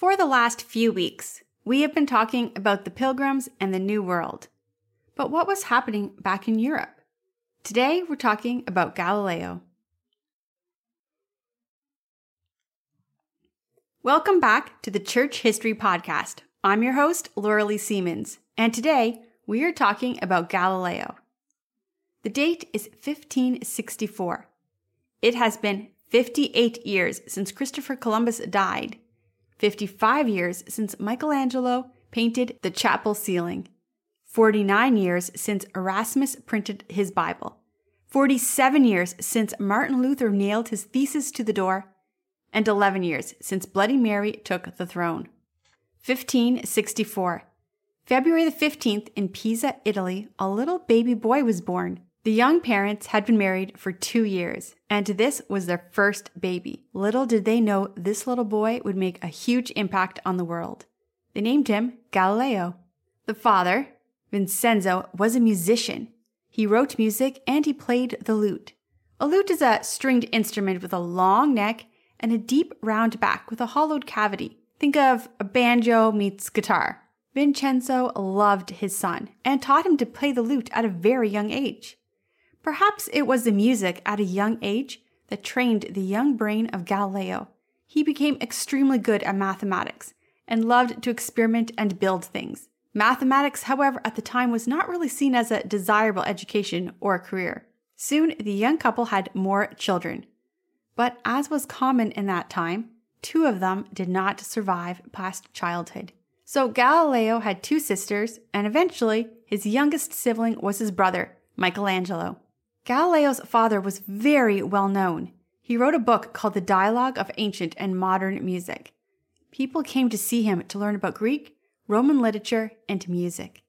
For the last few weeks, we have been talking about the Pilgrims and the New World. But what was happening back in Europe? Today, we're talking about Galileo. Welcome back to the Church History Podcast. I'm your host, Laura Lee Siemens, and today we are talking about Galileo. The date is 1564. It has been 58 years since Christopher Columbus died, 55 years since Michelangelo painted the chapel ceiling, 49 years since Erasmus printed his Bible, 47 years since Martin Luther nailed his thesis to the door, and 11 years since Bloody Mary took the throne. 1564. February the 15th in Pisa, Italy, a little baby boy was born. The young parents had been married for two years, and this was their first baby. Little did they know this little boy would make a huge impact on the world. They named him Galileo. The father, Vincenzo, was a musician. He wrote music and he played the lute. A lute is a stringed instrument with a long neck and a deep round back with a hollowed cavity. Think of a banjo meets guitar. Vincenzo loved his son and taught him to play the lute at a very young age. Perhaps it was the music at a young age that trained the young brain of Galileo. He became extremely good at mathematics and loved to experiment and build things. Mathematics, however, at the time was not really seen as a desirable education or a career. Soon, the young couple had more children. But as was common in that time, two of them did not survive past childhood. So Galileo had two sisters, and eventually his youngest sibling was his brother, Michelangelo. Galileo's father was very well known. He wrote a book called The Dialogue of Ancient and Modern Music. People came to see him to learn about Greek, Roman literature, and music.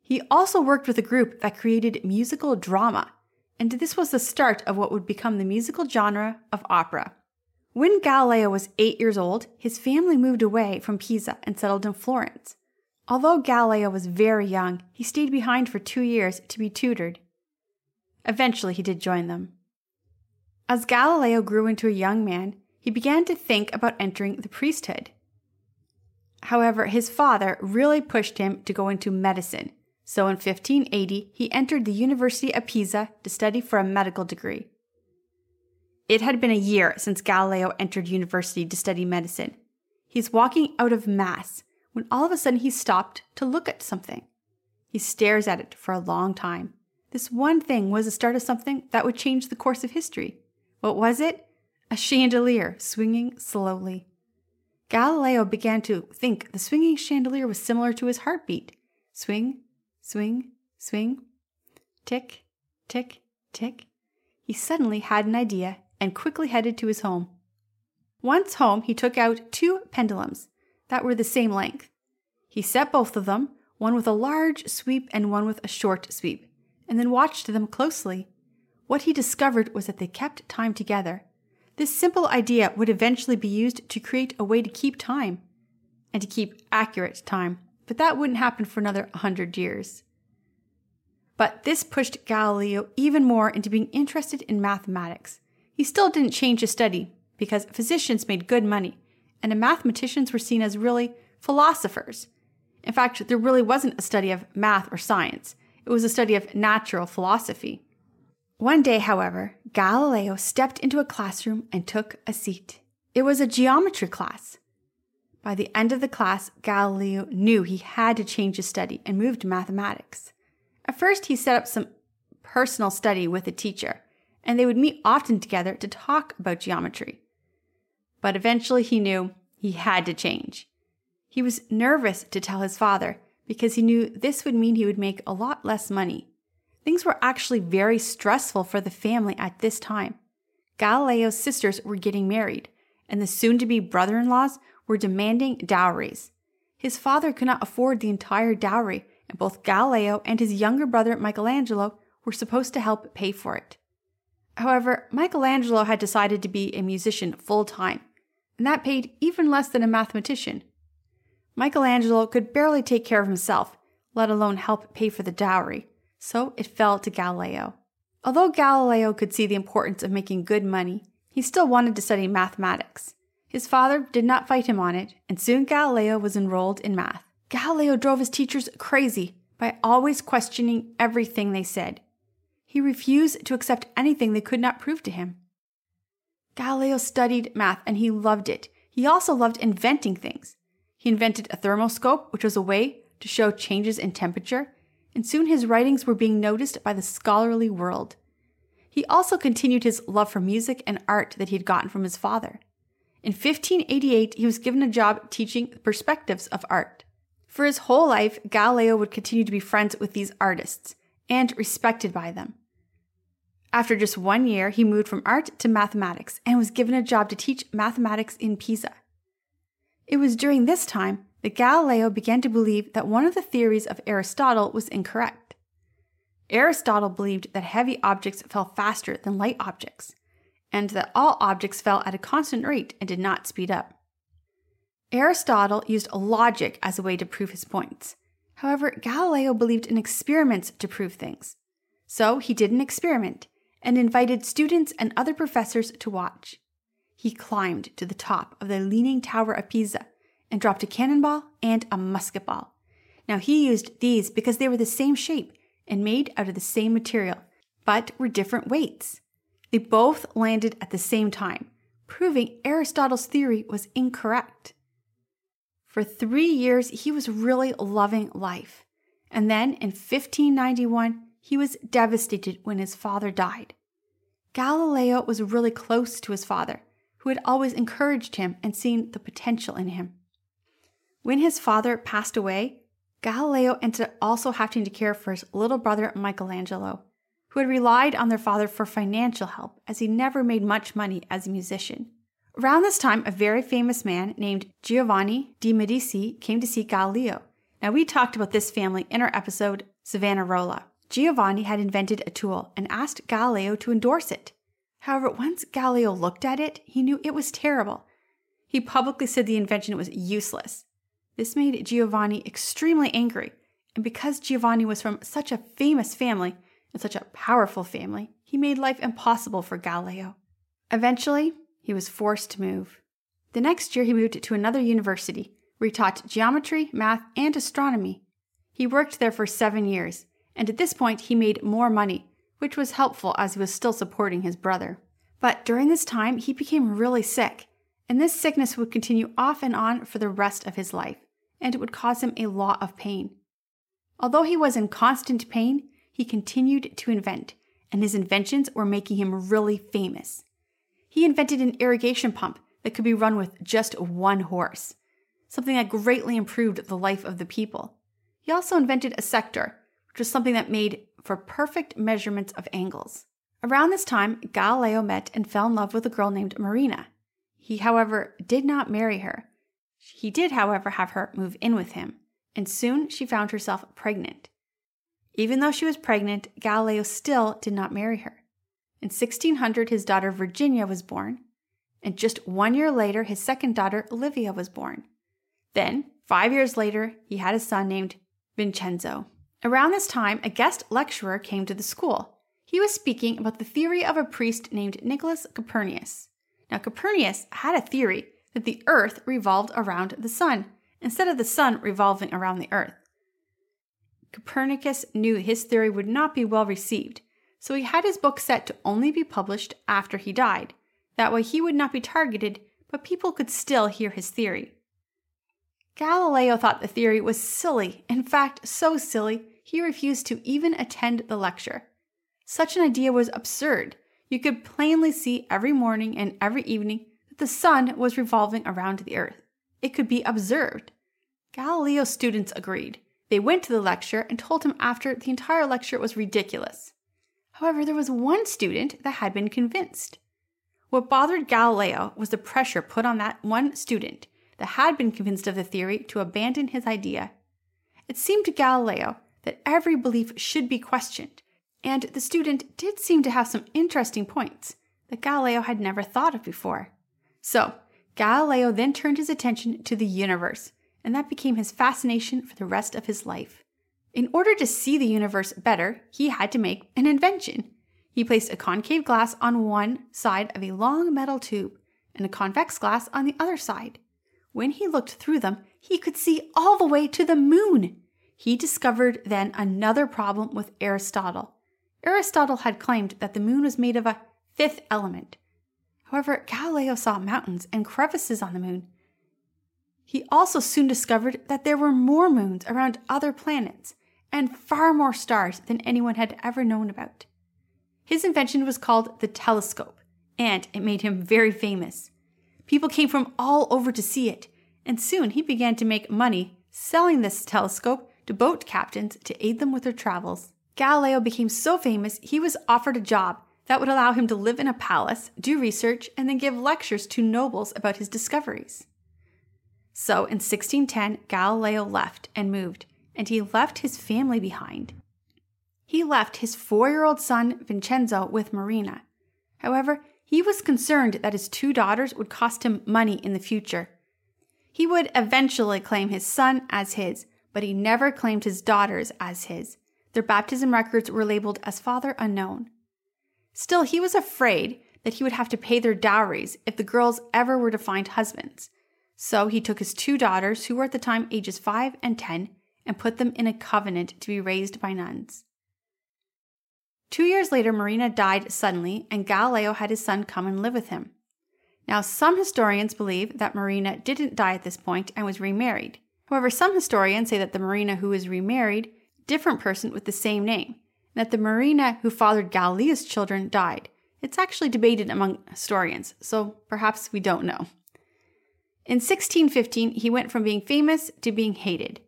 He also worked with a group that created musical drama, and this was the start of what would become the musical genre of opera. When Galileo was eight years old, his family moved away from Pisa and settled in Florence. Although Galileo was very young, he stayed behind for two years to be tutored. Eventually, he did join them. As Galileo grew into a young man, he began to think about entering the priesthood. However, his father really pushed him to go into medicine, so in 1580 he entered the University of Pisa to study for a medical degree. It had been a year since Galileo entered university to study medicine. He's walking out of Mass when all of a sudden he stopped to look at something. He stares at it for a long time. This one thing was the start of something that would change the course of history. What was it? A chandelier swinging slowly. Galileo began to think the swinging chandelier was similar to his heartbeat. Swing, swing, swing. Tick, tick, tick. He suddenly had an idea and quickly headed to his home. Once home, he took out two pendulums that were the same length. He set both of them, one with a large sweep and one with a short sweep and then watched them closely. What he discovered was that they kept time together. This simple idea would eventually be used to create a way to keep time and to keep accurate time, but that wouldn't happen for another 100 years. But this pushed Galileo even more into being interested in mathematics. He still didn't change his study because physicians made good money, and mathematicians were seen as really philosophers. In fact, there really wasn't a study of math or science. It was a study of natural philosophy. One day, however, Galileo stepped into a classroom and took a seat. It was a geometry class. By the end of the class, Galileo knew he had to change his study and move to mathematics. At first, he set up some personal study with a teacher, and they would meet often together to talk about geometry. But eventually, he knew he had to change. He was nervous to tell his father because he knew this would mean he would make a lot less money. Things were actually very stressful for the family at this time. Galileo's sisters were getting married, and the soon to be brother in laws were demanding dowries. His father could not afford the entire dowry, and both Galileo and his younger brother Michelangelo were supposed to help pay for it. However, Michelangelo had decided to be a musician full time, and that paid even less than a mathematician. Michelangelo could barely take care of himself, let alone help pay for the dowry, so it fell to Galileo. Although Galileo could see the importance of making good money, he still wanted to study mathematics. His father did not fight him on it, and soon Galileo was enrolled in math. Galileo drove his teachers crazy by always questioning everything they said. He refused to accept anything they could not prove to him. Galileo studied math and he loved it. He also loved inventing things. He invented a thermoscope, which was a way to show changes in temperature, and soon his writings were being noticed by the scholarly world. He also continued his love for music and art that he had gotten from his father. In 1588, he was given a job teaching the perspectives of art. For his whole life, Galileo would continue to be friends with these artists and respected by them. After just one year, he moved from art to mathematics and was given a job to teach mathematics in Pisa. It was during this time that Galileo began to believe that one of the theories of Aristotle was incorrect. Aristotle believed that heavy objects fell faster than light objects, and that all objects fell at a constant rate and did not speed up. Aristotle used logic as a way to prove his points. However, Galileo believed in experiments to prove things. So he did an experiment and invited students and other professors to watch. He climbed to the top of the Leaning Tower of Pisa and dropped a cannonball and a musket ball. Now, he used these because they were the same shape and made out of the same material, but were different weights. They both landed at the same time, proving Aristotle's theory was incorrect. For three years, he was really loving life. And then in 1591, he was devastated when his father died. Galileo was really close to his father, who had always encouraged him and seen the potential in him. When his father passed away, Galileo ended up also having to care for his little brother Michelangelo, who had relied on their father for financial help as he never made much money as a musician. Around this time, a very famous man named Giovanni de Medici came to see Galileo. Now, we talked about this family in our episode Savonarola. Giovanni had invented a tool and asked Galileo to endorse it. However, once Galileo looked at it, he knew it was terrible. He publicly said the invention was useless. This made Giovanni extremely angry, and because Giovanni was from such a famous family and such a powerful family, he made life impossible for Galileo. Eventually, he was forced to move. The next year, he moved to another university where he taught geometry, math, and astronomy. He worked there for seven years, and at this point, he made more money, which was helpful as he was still supporting his brother. But during this time, he became really sick, and this sickness would continue off and on for the rest of his life and it would cause him a lot of pain. Although he was in constant pain, he continued to invent, and his inventions were making him really famous. He invented an irrigation pump that could be run with just one horse, something that greatly improved the life of the people. He also invented a sector, which was something that made for perfect measurements of angles. Around this time, Galileo met and fell in love with a girl named Marina. He, however, did not marry her, he did, however, have her move in with him, and soon she found herself pregnant. Even though she was pregnant, Galileo still did not marry her. In 1600, his daughter Virginia was born, and just one year later, his second daughter Olivia was born. Then, five years later, he had a son named Vincenzo. Around this time, a guest lecturer came to the school. He was speaking about the theory of a priest named Nicholas Copernicus. Now, Copernicus had a theory that the earth revolved around the sun instead of the sun revolving around the earth. Copernicus knew his theory would not be well received, so he had his book set to only be published after he died. That way he would not be targeted, but people could still hear his theory. Galileo thought the theory was silly, in fact, so silly, he refused to even attend the lecture. Such an idea was absurd. You could plainly see every morning and every evening that the sun was revolving around the earth. It could be observed. Galileo's students agreed. They went to the lecture and told him after the entire lecture it was ridiculous. However, there was one student that had been convinced. What bothered Galileo was the pressure put on that one student that had been convinced of the theory to abandon his idea. It seemed to Galileo that every belief should be questioned, and the student did seem to have some interesting points that Galileo had never thought of before. So, Galileo then turned his attention to the universe, and that became his fascination for the rest of his life. In order to see the universe better, he had to make an invention. He placed a concave glass on one side of a long metal tube and a convex glass on the other side. When he looked through them, he could see all the way to the moon. He discovered then another problem with Aristotle. Aristotle had claimed that the moon was made of a fifth element. However, Galileo saw mountains and crevices on the moon. He also soon discovered that there were more moons around other planets and far more stars than anyone had ever known about. His invention was called the telescope, and it made him very famous. People came from all over to see it, and soon he began to make money selling this telescope to boat captains to aid them with their travels. Galileo became so famous, he was offered a job that would allow him to live in a palace, do research, and then give lectures to nobles about his discoveries. So in 1610, Galileo left and moved, and he left his family behind. He left his four year old son Vincenzo with Marina. However, he was concerned that his two daughters would cost him money in the future. He would eventually claim his son as his, but he never claimed his daughters as his. Their baptism records were labeled as father unknown. Still, he was afraid that he would have to pay their dowries if the girls ever were to find husbands. So he took his two daughters, who were at the time ages 5 and 10, and put them in a covenant to be raised by nuns. Two years later, Marina died suddenly, and Galileo had his son come and live with him. Now, some historians believe that Marina didn't die at this point and was remarried. However, some historians say that the Marina who was remarried, different person with the same name, and that the Marina who fathered Galileo's children died. It's actually debated among historians, so perhaps we don't know. In 1615, he went from being famous to being hated.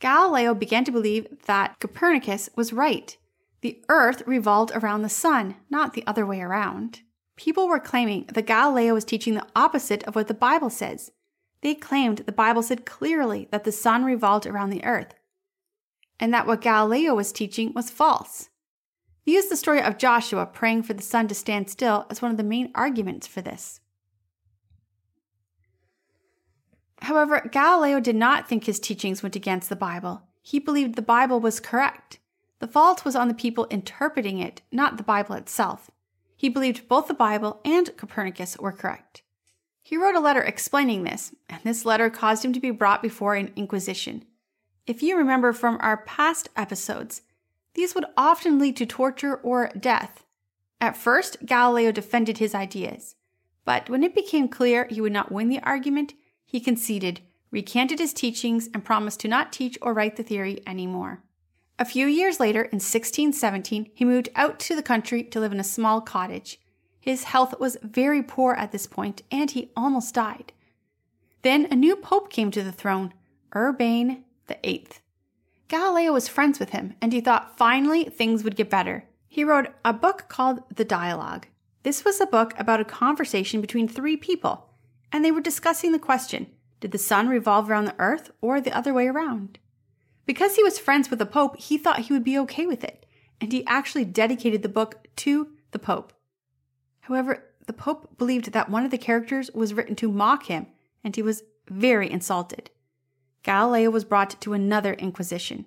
Galileo began to believe that Copernicus was right the Earth revolved around the sun, not the other way around. People were claiming that Galileo was teaching the opposite of what the Bible says. They claimed the Bible said clearly that the sun revolved around the earth, and that what Galileo was teaching was false. They used the story of Joshua praying for the sun to stand still as one of the main arguments for this. However, Galileo did not think his teachings went against the Bible. He believed the Bible was correct. The fault was on the people interpreting it, not the Bible itself. He believed both the Bible and Copernicus were correct. He wrote a letter explaining this, and this letter caused him to be brought before an inquisition. If you remember from our past episodes, these would often lead to torture or death. At first, Galileo defended his ideas, but when it became clear he would not win the argument, he conceded, recanted his teachings, and promised to not teach or write the theory anymore. A few years later, in 1617, he moved out to the country to live in a small cottage. His health was very poor at this point, and he almost died. Then a new pope came to the throne, Urban VIII. Galileo was friends with him, and he thought finally things would get better. He wrote a book called The Dialogue. This was a book about a conversation between three people, and they were discussing the question Did the sun revolve around the earth or the other way around? Because he was friends with the Pope, he thought he would be okay with it, and he actually dedicated the book to the Pope. However, the Pope believed that one of the characters was written to mock him, and he was very insulted. Galileo was brought to another inquisition.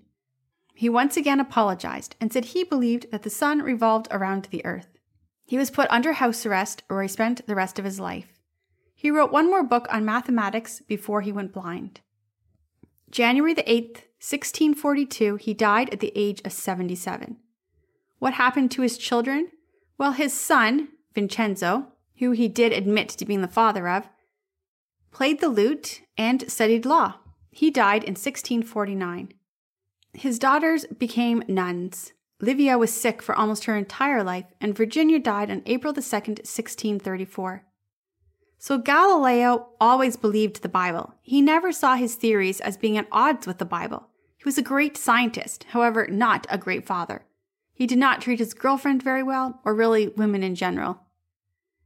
He once again apologized and said he believed that the sun revolved around the earth. He was put under house arrest where he spent the rest of his life. He wrote one more book on mathematics before he went blind. January the 8th, 1642, he died at the age of 77. What happened to his children? Well, his son, Vincenzo, who he did admit to being the father of, played the lute and studied law. He died in 1649. His daughters became nuns. Livia was sick for almost her entire life, and Virginia died on April 2, 1634. So Galileo always believed the Bible. He never saw his theories as being at odds with the Bible. He was a great scientist, however, not a great father. He did not treat his girlfriend very well, or really women in general.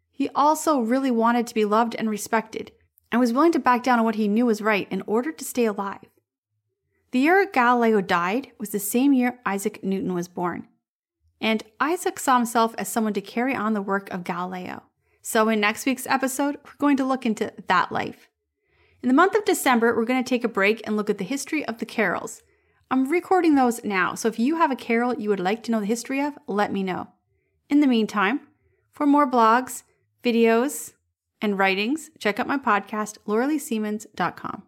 He also really wanted to be loved and respected, and was willing to back down on what he knew was right in order to stay alive. The year Galileo died was the same year Isaac Newton was born. And Isaac saw himself as someone to carry on the work of Galileo. So, in next week's episode, we're going to look into that life. In the month of December, we're going to take a break and look at the history of the carols. I'm recording those now, so if you have a carol you would like to know the history of, let me know. In the meantime, for more blogs, videos, and writings, check out my podcast, lauraleesiemens.com.